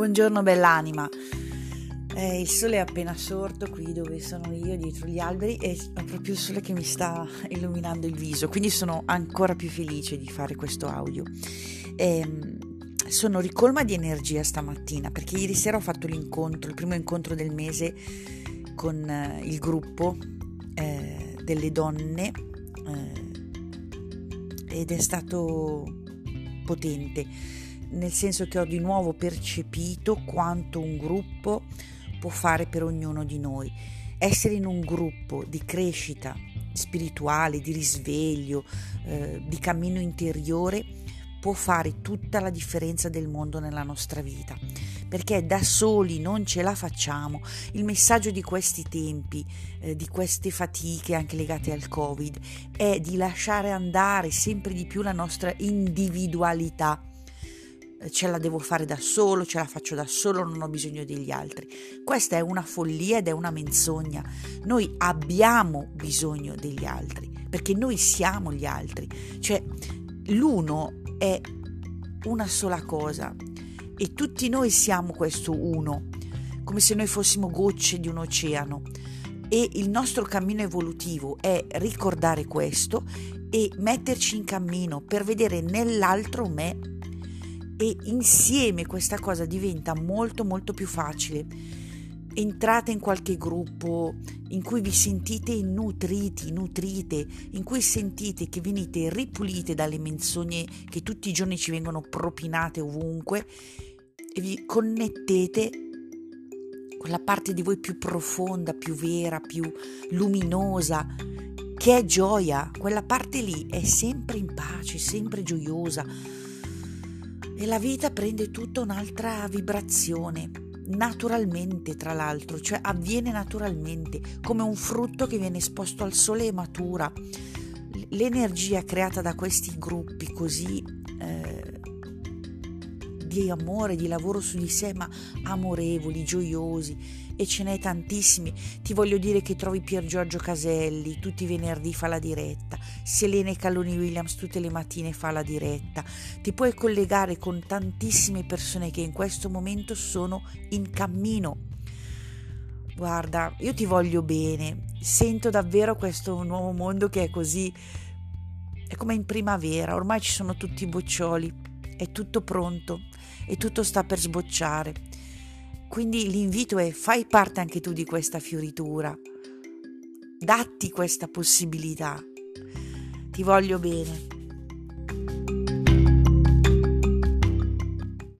Buongiorno bell'anima. Eh, il sole è appena sorto qui dove sono io dietro gli alberi e è proprio il sole che mi sta illuminando il viso, quindi sono ancora più felice di fare questo audio. Eh, sono ricolma di energia stamattina perché ieri sera ho fatto l'incontro, il primo incontro del mese con eh, il gruppo eh, delle donne eh, ed è stato potente nel senso che ho di nuovo percepito quanto un gruppo può fare per ognuno di noi. Essere in un gruppo di crescita spirituale, di risveglio, eh, di cammino interiore può fare tutta la differenza del mondo nella nostra vita, perché da soli non ce la facciamo. Il messaggio di questi tempi, eh, di queste fatiche anche legate al Covid, è di lasciare andare sempre di più la nostra individualità ce la devo fare da solo, ce la faccio da solo, non ho bisogno degli altri. Questa è una follia ed è una menzogna. Noi abbiamo bisogno degli altri, perché noi siamo gli altri. Cioè, l'uno è una sola cosa e tutti noi siamo questo uno, come se noi fossimo gocce di un oceano. E il nostro cammino evolutivo è ricordare questo e metterci in cammino per vedere nell'altro me e insieme questa cosa diventa molto molto più facile. Entrate in qualche gruppo in cui vi sentite nutriti, nutrite, in cui sentite che venite ripulite dalle menzogne che tutti i giorni ci vengono propinate ovunque e vi connettete con la parte di voi più profonda, più vera, più luminosa, che è gioia. Quella parte lì è sempre in pace, sempre gioiosa e la vita prende tutta un'altra vibrazione, naturalmente tra l'altro, cioè avviene naturalmente, come un frutto che viene esposto al sole e matura. L'energia creata da questi gruppi così eh, di amore, di lavoro su di sé, ma amorevoli, gioiosi, e ce n'è tantissimi. Ti voglio dire che trovi Pier Giorgio Caselli, tutti i venerdì fa la diretta, Selene Calloni Williams tutte le mattine fa la diretta. Ti puoi collegare con tantissime persone che in questo momento sono in cammino. Guarda, io ti voglio bene, sento davvero questo nuovo mondo che è così, è come in primavera, ormai ci sono tutti i boccioli, è tutto pronto e tutto sta per sbocciare. Quindi l'invito è fai parte anche tu di questa fioritura, datti questa possibilità. Ti voglio bene.